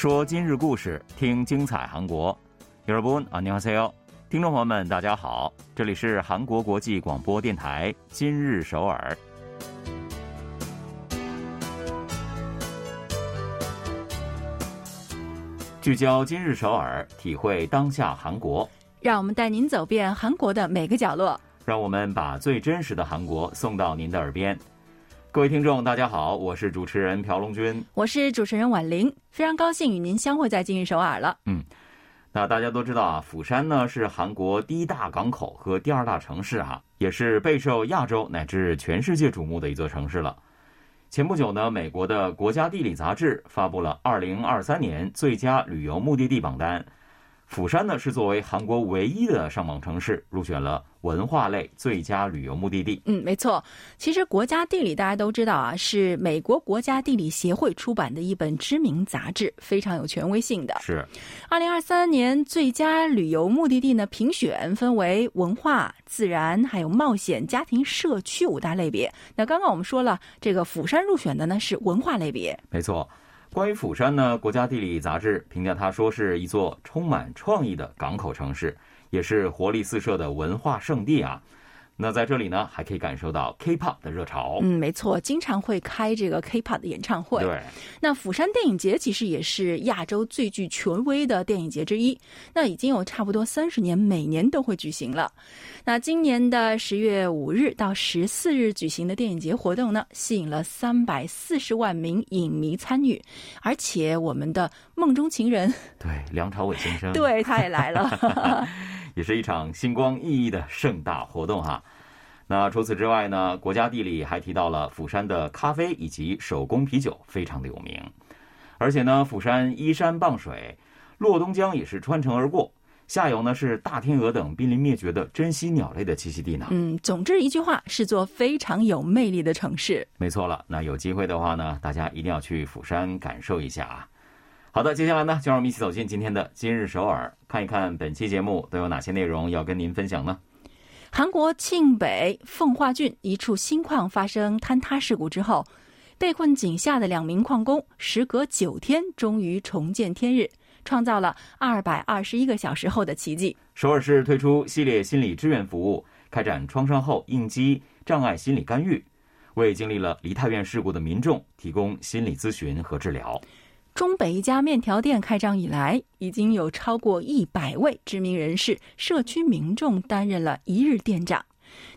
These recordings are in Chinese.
说今日故事，听精彩韩国。여러분안녕하세요，听众朋友们，大家好，这里是韩国国际广播电台今日首尔。聚焦今日首尔，体会当下韩国。让我们带您走遍韩国的每个角落。让我们把最真实的韩国送到您的耳边。 各位听众，大家好，我是主持人朴龙军，我是主持人婉玲，非常高兴与您相会在今日首尔了。嗯，那大家都知道啊，釜山呢是韩国第一大港口和第二大城市哈，也是备受亚洲乃至全世界瞩目的一座城市了。前不久呢，美国的国家地理杂志发布了二零二三年最佳旅游目的地榜单。釜山呢是作为韩国唯一的上榜城市，入选了文化类最佳旅游目的地。嗯，没错。其实国家地理大家都知道啊，是美国国家地理协会出版的一本知名杂志，非常有权威性的。是。二零二三年最佳旅游目的地呢，评选分为文化、自然、还有冒险、家庭、社区五大类别。那刚刚我们说了，这个釜山入选的呢是文化类别。没错。关于釜山呢，国家地理杂志评价它说是一座充满创意的港口城市，也是活力四射的文化圣地啊。那在这里呢，还可以感受到 K-pop 的热潮。嗯，没错，经常会开这个 K-pop 的演唱会。对，那釜山电影节其实也是亚洲最具权威的电影节之一。那已经有差不多三十年，每年都会举行了。那今年的十月五日到十四日举行的电影节活动呢，吸引了三百四十万名影迷参与，而且我们的梦中情人，对梁朝伟先生，对他也来了。也是一场星光熠熠的盛大活动哈。那除此之外呢，国家地理还提到了釜山的咖啡以及手工啤酒非常的有名，而且呢，釜山依山傍水，洛东江也是穿城而过，下游呢是大天鹅等濒临灭绝的珍稀鸟类的栖息地呢。嗯，总之一句话，是座非常有魅力的城市。没错了，那有机会的话呢，大家一定要去釜山感受一下啊。好的，接下来呢，就让我们一起走进今天的今日首尔，看一看本期节目都有哪些内容要跟您分享呢？韩国庆北奉化郡一处新矿发生坍塌事故之后，被困井下的两名矿工，时隔九天终于重见天日，创造了二百二十一个小时后的奇迹。首尔市推出系列心理支援服务，开展创伤后应激障碍心理干预，为经历了梨泰院事故的民众提供心理咨询和治疗。中北一家面条店开张以来，已经有超过一百位知名人士、社区民众担任了一日店长。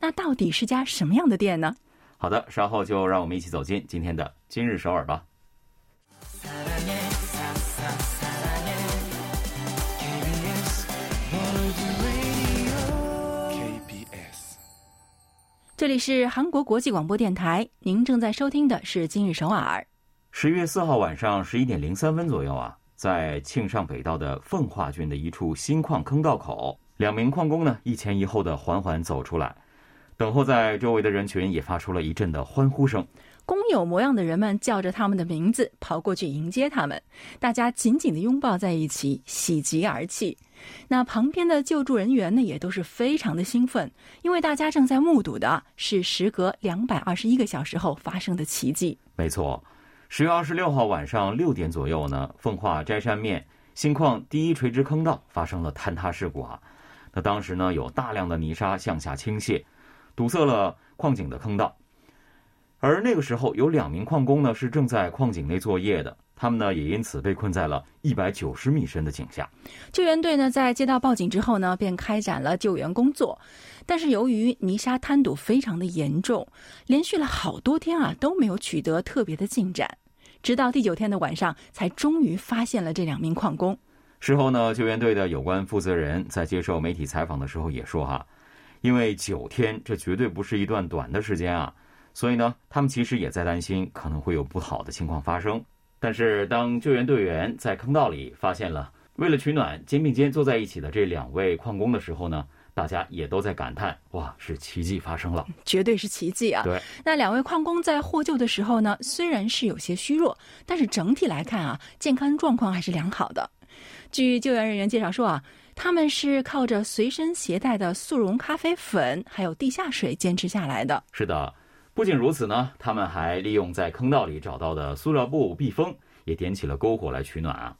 那到底是家什么样的店呢？好的，稍后就让我们一起走进今天的今日首尔吧。这里是韩国国际广播电台，您正在收听的是今日首尔。十月四号晚上十一点零三分左右啊，在庆尚北道的奉化郡的一处新矿坑道口，两名矿工呢一前一后的缓缓走出来，等候在周围的人群也发出了一阵的欢呼声。工友模样的人们叫着他们的名字跑过去迎接他们，大家紧紧的拥抱在一起，喜极而泣。那旁边的救助人员呢也都是非常的兴奋，因为大家正在目睹的是时隔两百二十一个小时后发生的奇迹。没错。十月二十六号晚上六点左右呢，奉化斋山面新矿第一垂直坑道发生了坍塌事故啊。那当时呢，有大量的泥沙向下倾泻，堵塞了矿井的坑道。而那个时候，有两名矿工呢是正在矿井内作业的，他们呢也因此被困在了一百九十米深的井下。救援队呢在接到报警之后呢，便开展了救援工作。但是由于泥沙滩堵非常的严重，连续了好多天啊都没有取得特别的进展。直到第九天的晚上，才终于发现了这两名矿工。事后呢，救援队的有关负责人在接受媒体采访的时候也说：“哈，因为九天这绝对不是一段短的时间啊，所以呢，他们其实也在担心可能会有不好的情况发生。但是当救援队员在坑道里发现了为了取暖肩并肩坐在一起的这两位矿工的时候呢？”大家也都在感叹：“哇，是奇迹发生了，绝对是奇迹啊！”对，那两位矿工在获救的时候呢，虽然是有些虚弱，但是整体来看啊，健康状况还是良好的。据救援人员介绍说啊，他们是靠着随身携带的速溶咖啡粉还有地下水坚持下来的。是的，不仅如此呢，他们还利用在坑道里找到的塑料布避风，也点起了篝火来取暖啊。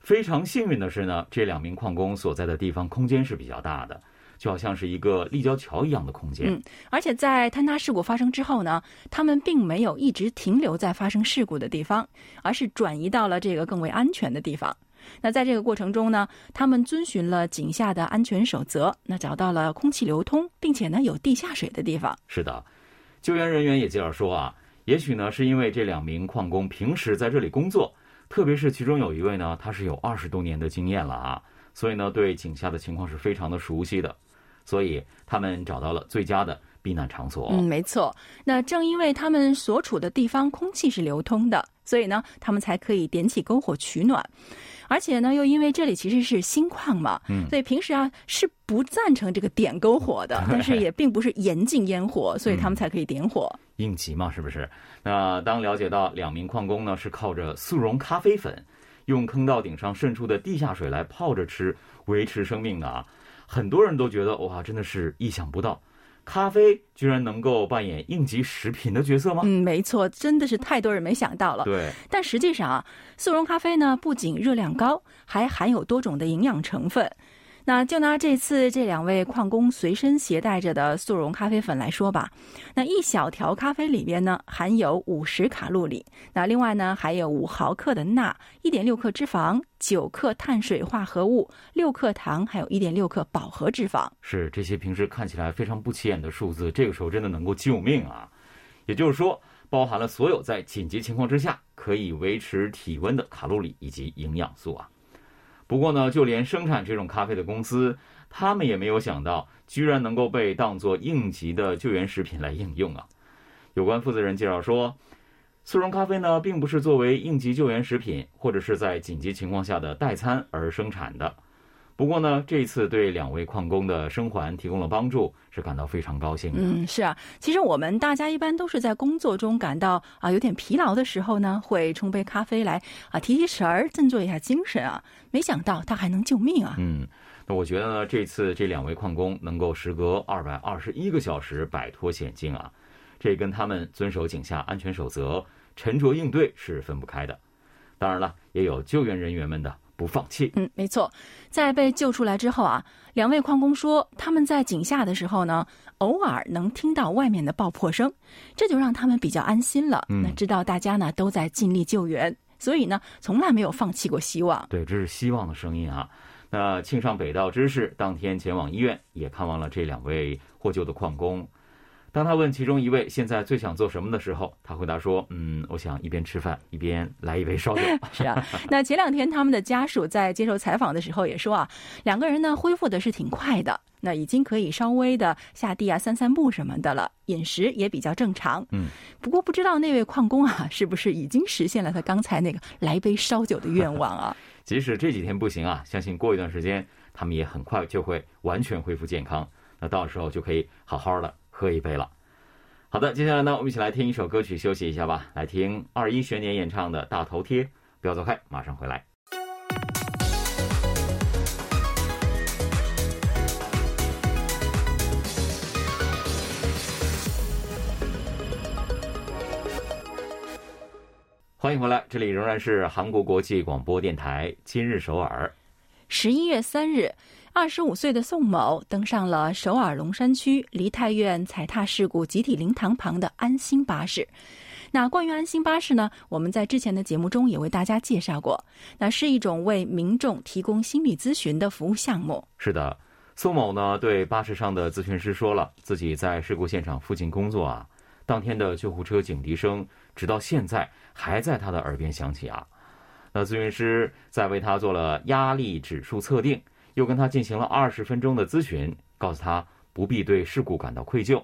非常幸运的是呢，这两名矿工所在的地方空间是比较大的，就好像是一个立交桥一样的空间。嗯，而且在坍塌事故发生之后呢，他们并没有一直停留在发生事故的地方，而是转移到了这个更为安全的地方。那在这个过程中呢，他们遵循了井下的安全守则，那找到了空气流通，并且呢有地下水的地方。是的，救援人员也介绍说啊，也许呢是因为这两名矿工平时在这里工作，特别是其中有一位呢，他是有二十多年的经验了啊，所以呢对井下的情况是非常的熟悉的，所以他们找到了最佳的避难场所。嗯，没错。那正因为他们所处的地方空气是流通的，所以呢他们才可以点起篝火取暖。而且呢，又因为这里其实是新矿嘛，嗯所以平时啊是不赞成这个点篝火的，但是也并不是严禁烟火，所以他们才可以点火。应急嘛，是不是？那当了解到两名矿工呢是靠着速溶咖啡粉，用坑道顶上渗出的地下水来泡着吃，维持生命的啊，很多人都觉得哇，真的是意想不到，咖啡居然能够扮演应急食品的角色吗？嗯，没错，真的是太多人没想到了。对，但实际上啊，速溶咖啡呢不仅热量高，还含有多种的营养成分。那就拿这次这两位矿工随身携带着的速溶咖啡粉来说吧，那一小条咖啡里边呢含有五十卡路里，那另外呢还有五毫克的钠，一点六克脂肪，九克碳水化合物，六克糖，还有一点六克饱和脂肪。是这些平时看起来非常不起眼的数字，这个时候真的能够救命啊！也就是说，包含了所有在紧急情况之下可以维持体温的卡路里以及营养素啊。不过呢，就连生产这种咖啡的公司，他们也没有想到，居然能够被当作应急的救援食品来应用啊。有关负责人介绍说，速溶咖啡呢，并不是作为应急救援食品或者是在紧急情况下的代餐而生产的。不过呢，这一次对两位矿工的生还提供了帮助，是感到非常高兴的。嗯，是啊，其实我们大家一般都是在工作中感到啊有点疲劳的时候呢，会冲杯咖啡来啊提提神儿，振作一下精神啊。没想到他还能救命啊！嗯，那我觉得呢，这次这两位矿工能够时隔二百二十一个小时摆脱险境啊，这跟他们遵守井下安全守则、沉着应对是分不开的。当然了，也有救援人员们的不放弃。嗯，没错，在被救出来之后啊，两位矿工说他们在井下的时候呢，偶尔能听到外面的爆破声，这就让他们比较安心了。嗯那知道大家呢都在尽力救援，所以呢从来没有放弃过希望。对，这是希望的声音啊。那庆尚北道知事当天前往医院，也看望了这两位获救的矿工。当他问其中一位现在最想做什么的时候，他回答说：“嗯，我想一边吃饭一边来一杯烧酒。是啊，那前两天他们的家属在接受采访的时候也说啊，两个人呢恢复的是挺快的，那已经可以稍微的下地啊散散步什么的了，饮食也比较正常。嗯，不过不知道那位矿工啊，是不是已经实现了他刚才那个来杯烧酒的愿望啊？即使这几天不行啊，相信过一段时间他们也很快就会完全恢复健康。那到时候就可以好好的喝一杯了。好的，接下来呢，我们一起来听一首歌曲休息一下吧。来听二一学年演唱的《大头贴》，不要走开，马上回来。欢迎回来，这里仍然是韩国国际广播电台今日首尔。十一月三日，二十五岁的宋某登上了首尔龙山区梨泰院踩踏事故集体灵堂旁的安心巴士。那关于安心巴士呢，我们在之前的节目中也为大家介绍过，那是一种为民众提供心理咨询的服务项目。是的，宋某呢对巴士上的咨询师说了，自己在事故现场附近工作啊，当天的救护车警笛声直到现在还在他的耳边响起啊。那咨询师在为他做了压力指数测定，又跟他进行了二十分钟的咨询，告诉他不必对事故感到愧疚。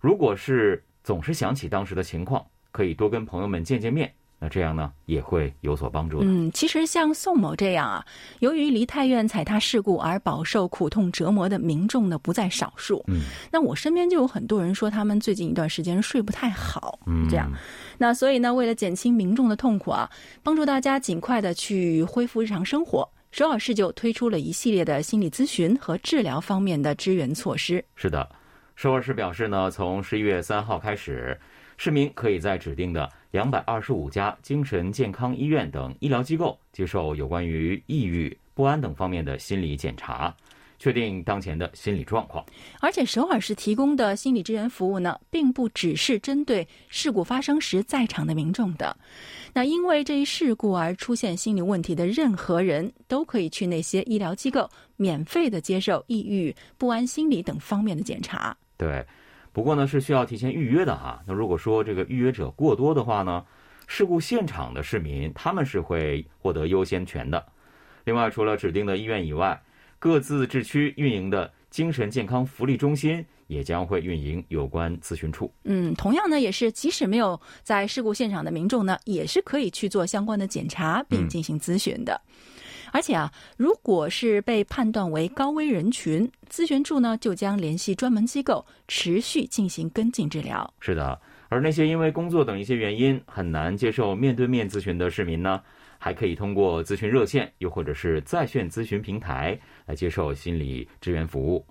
如果是总是想起当时的情况，可以多跟朋友们见见面，那这样呢也会有所帮助的。嗯，其实像宋某这样啊，由于梨泰院踩踏事故而饱受苦痛折磨的民众呢不在少数。嗯那我身边就有很多人说，他们最近一段时间睡不太好，嗯，这样。那所以呢，为了减轻民众的痛苦啊，帮助大家尽快的去恢复日常生活，首尔市就推出了一系列的心理咨询和治疗方面的支援措施。是的，首尔市表示呢，从十一月三号开始，市民可以在指定的两百二十五家精神健康医院等医疗机构接受有关于抑郁、不安等方面的心理检查。确定当前的心理状况，而且首尔市提供的心理支援服务呢，并不只是针对事故发生时在场的民众的。那因为这一事故而出现心理问题的任何人都可以去那些医疗机构免费的接受抑郁、不安心理等方面的检查。对，不过呢是需要提前预约的哈。那如果说这个预约者过多的话呢，事故现场的市民他们是会获得优先权的。另外，除了指定的医院以外，各自治区运营的精神健康福利中心也将会运营有关咨询处。嗯，同样呢，也是即使没有在事故现场的民众呢，也是可以去做相关的检查并进行咨询的。而且啊，如果是被判断为高危人群，咨询处呢就将联系专门机构持续进行跟进治疗。是的，而那些因为工作等一些原因很难接受面对面咨询的市民呢？还可以通过咨询热线，又或者是在线咨询平台来接受心理支援服务。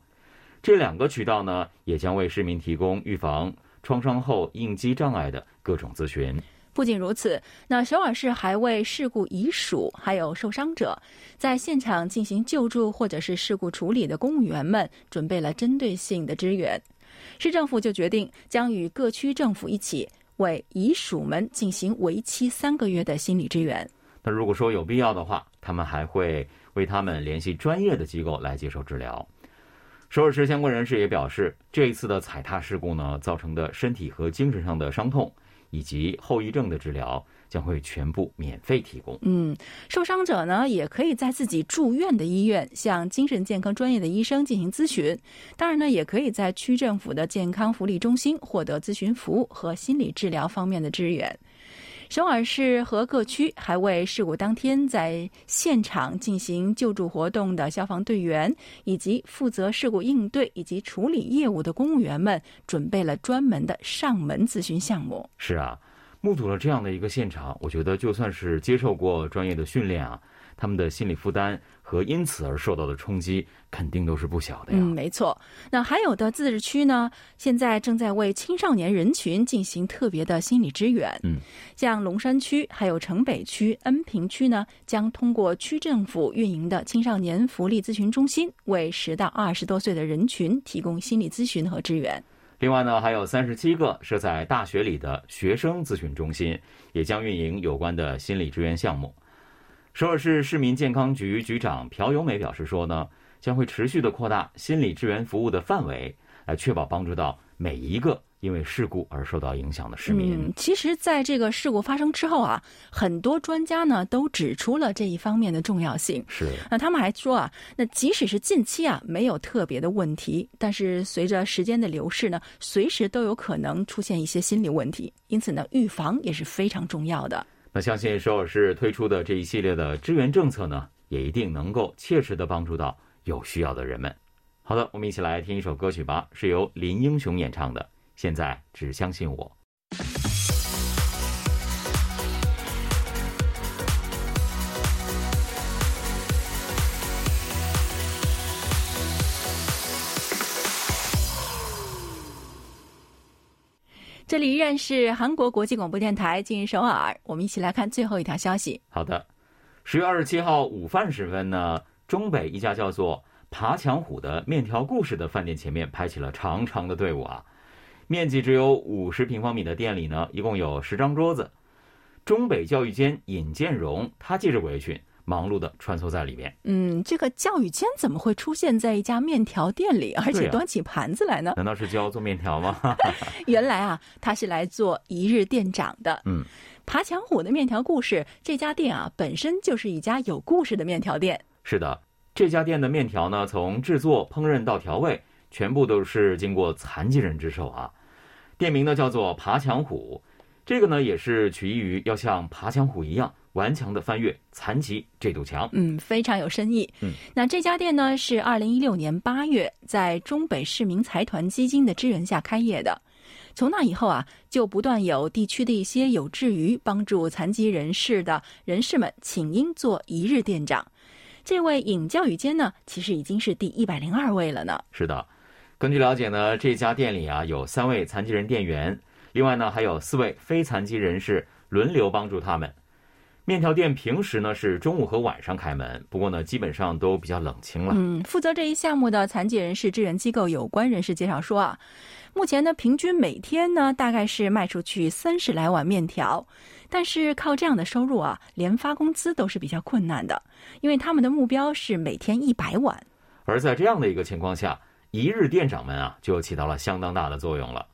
这两个渠道呢，也将为市民提供预防创伤后应激障碍的各种咨询。不仅如此，那首尔市还为事故遗属还有受伤者在现场进行救助或者是事故处理的公务员们准备了针对性的支援。市政府就决定将与各区政府一起为遗属们进行为期三个月的心理支援。那如果说有必要的话，他们还会为他们联系专业的机构来接受治疗。首尔市相关人士也表示，这一次的踩踏事故呢，造成的身体和精神上的伤痛以及后遗症的治疗将会全部免费提供。嗯，受伤者呢，也可以在自己住院的医院向精神健康专业的医生进行咨询。当然呢，也可以在区政府的健康福利中心获得咨询服务和心理治疗方面的支援。首尔市和各区还为事故当天在现场进行救助活动的消防队员，以及负责事故应对以及处理业务的公务员们，准备了专门的上门咨询项目。是啊，目睹了这样的一个现场，我觉得就算是接受过专业的训练啊。他们的心理负担和因此而受到的冲击，肯定都是不小的呀。嗯，没错。那还有的自治区呢，现在正在为青少年人群进行特别的心理支援。嗯，像龙山区、还有城北区、恩平区呢，将通过区政府运营的青少年福利咨询中心，为十到二十多岁的人群提供心理咨询和支援。另外呢，还有三十七个设在大学里的学生咨询中心，也将运营有关的心理支援项目。首尔市市民健康局局长朴永美表示说呢，将会持续的扩大心理支援服务的范围，来确保帮助到每一个因为事故而受到影响的市民。嗯，其实，在这个事故发生之后啊，很多专家呢都指出了这一方面的重要性。是，那他们还说啊，那即使是近期啊没有特别的问题，但是随着时间的流逝呢，随时都有可能出现一些心理问题，因此呢，预防也是非常重要的。那相信首尔市推出的这一系列的支援政策呢，也一定能够切实的帮助到有需要的人们。好的，我们一起来听一首歌曲吧，是由林英雄演唱的《现在只相信我》。这里依然是韩国国际广播电台，今日首尔。我们一起来看最后一条消息。好的，十月二十七号午饭时分呢，中北一家叫做“爬墙虎”的面条故事的饭店前面排起了长长的队伍啊。面积只有五十平方米的店里呢，一共有十张桌子。中北教育监尹建荣他借着围裙。忙碌的穿梭在里面。嗯，这个教育监怎么会出现在一家面条店里，而且端起盘子来呢？难道是教做面条吗？原来啊，他是来做一日店长的。嗯，爬墙虎的面条故事，这家店啊本身就是一家有故事的面条店。是的，这家店的面条呢，从制作、烹饪到调味，全部都是经过残疾人之手啊。店名呢叫做爬墙虎，这个呢也是取意于要像爬墙虎一样。顽强的翻越残疾这堵墙，嗯，非常有深意。嗯，那这家店呢是二零一六年八月在中北市民财团基金的支援下开业的。从那以后啊，就不断有地区的一些有志于帮助残疾人士的人士们请缨做一日店长。这位尹教育监呢，其实已经是第一百零二位了呢。是的，根据了解呢，这家店里啊有三位残疾人店员。另外呢，还有四位非残疾人士轮流帮助他们。面条店平时呢是中午和晚上开门，不过呢基本上都比较冷清了。嗯，负责这一项目的残疾人士支援机构有关人士介绍说啊，目前呢平均每天呢大概是卖出去三十来碗面条，但是靠这样的收入啊，连发工资都是比较困难的，因为他们的目标是每天一百碗。而在这样的一个情况下，一日店长们啊就起到了相当大的作用了。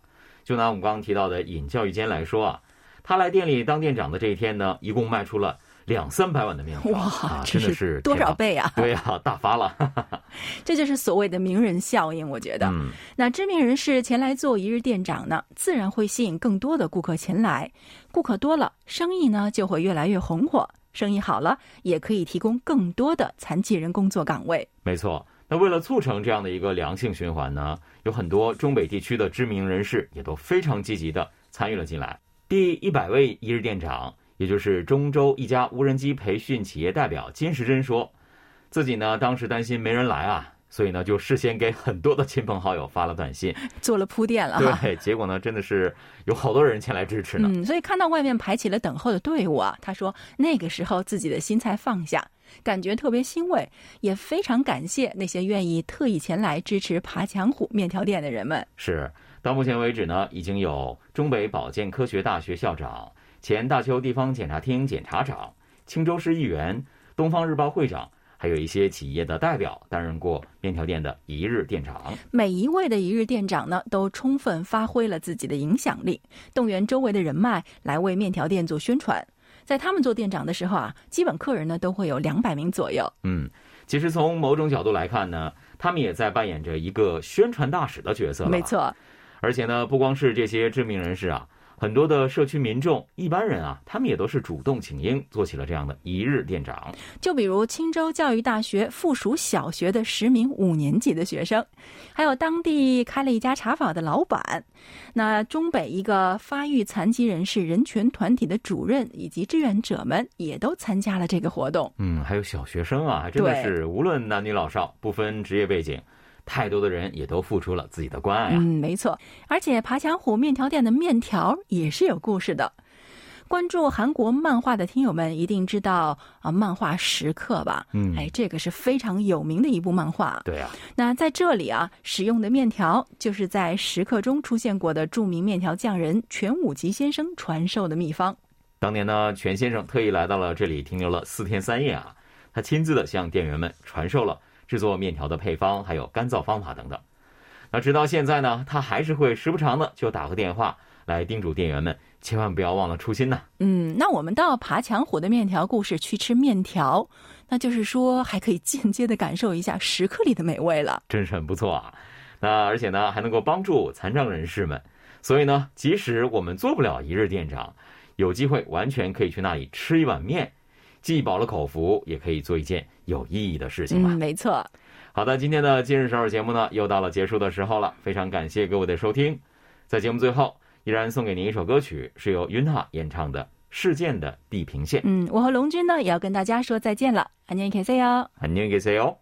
就拿我们刚刚提到的尹教育间来说啊。他来店里当店长的这一天呢，一共卖出了两三百碗的面条，哇，真的是多少倍啊？对呀，大发了。这就是所谓的名人效应，我觉得。那知名人士前来做一日店长呢，自然会吸引更多的顾客前来。顾客多了，生意呢就会越来越红火。生意好了，也可以提供更多的残疾人工作岗位。没错。那为了促成这样的一个良性循环呢，有很多中北地区的知名人士也都非常积极的参与了进来。第一百位一日店长，也就是中州一家无人机培训企业代表金时珍说，自己呢当时担心没人来啊，所以呢就事先给很多的亲朋好友发了短信，做了铺垫了。对，结果呢真的是有好多人前来支持呢。嗯，所以看到外面排起了等候的队伍啊，他说那个时候自己的心才放下，感觉特别欣慰，也非常感谢那些愿意特意前来支持爬墙虎面条店的人们。是。到目前为止呢，已经有中北保健科学大学校长、前大邱地方检察厅检察长、青州市议员、东方日报会长，还有一些企业的代表担任过面条店的一日店长。每一位的一日店长呢，都充分发挥了自己的影响力，动员周围的人脉来为面条店做宣传。在他们做店长的时候啊，基本客人呢都会有两百名左右。嗯，其实从某种角度来看呢，他们也在扮演着一个宣传大使的角色。没错。而且呢，不光是这些知名人士啊，很多的社区民众、一般人啊，他们也都是主动请缨，做起了这样的一日店长。就比如青州教育大学附属小学的十名五年级的学生，还有当地开了一家茶坊的老板，那中北一个发育残疾人士人权团体的主任以及志愿者们，也都参加了这个活动。嗯，还有小学生啊，真的是无论男女老少，不分职业背景。太多的人也都付出了自己的关爱啊！嗯，没错，而且爬墙虎面条店的面条也是有故事的。关注韩国漫画的听友们一定知道啊，漫画《时刻》吧？嗯，哎，这个是非常有名的一部漫画。对啊，那在这里啊，使用的面条就是在《时刻》中出现过的著名面条匠人全武吉先生传授的秘方。当年呢，全先生特意来到了这里，停留了四天三夜啊，他亲自的向店员们传授了。制作面条的配方，还有干燥方法等等。那直到现在呢，他还是会时不常的就打个电话来叮嘱店员们，千万不要忘了初心呐。嗯，那我们到爬墙虎的面条故事去吃面条，那就是说还可以间接的感受一下食客里的美味了，真是很不错啊。那而且呢，还能够帮助残障人士们，所以呢，即使我们做不了一日店长，有机会完全可以去那里吃一碗面。既饱了口福，也可以做一件有意义的事情吧。嗯，没错。好的，今天的今日首尔节目呢，又到了结束的时候了。非常感谢各位的收听。在节目最后，依然送给您一首歌曲，是由云哈演唱的《事件的地平线》。嗯，我和龙军呢，也要跟大家说再见了。안녕히계세 요。 안녕히계세 요。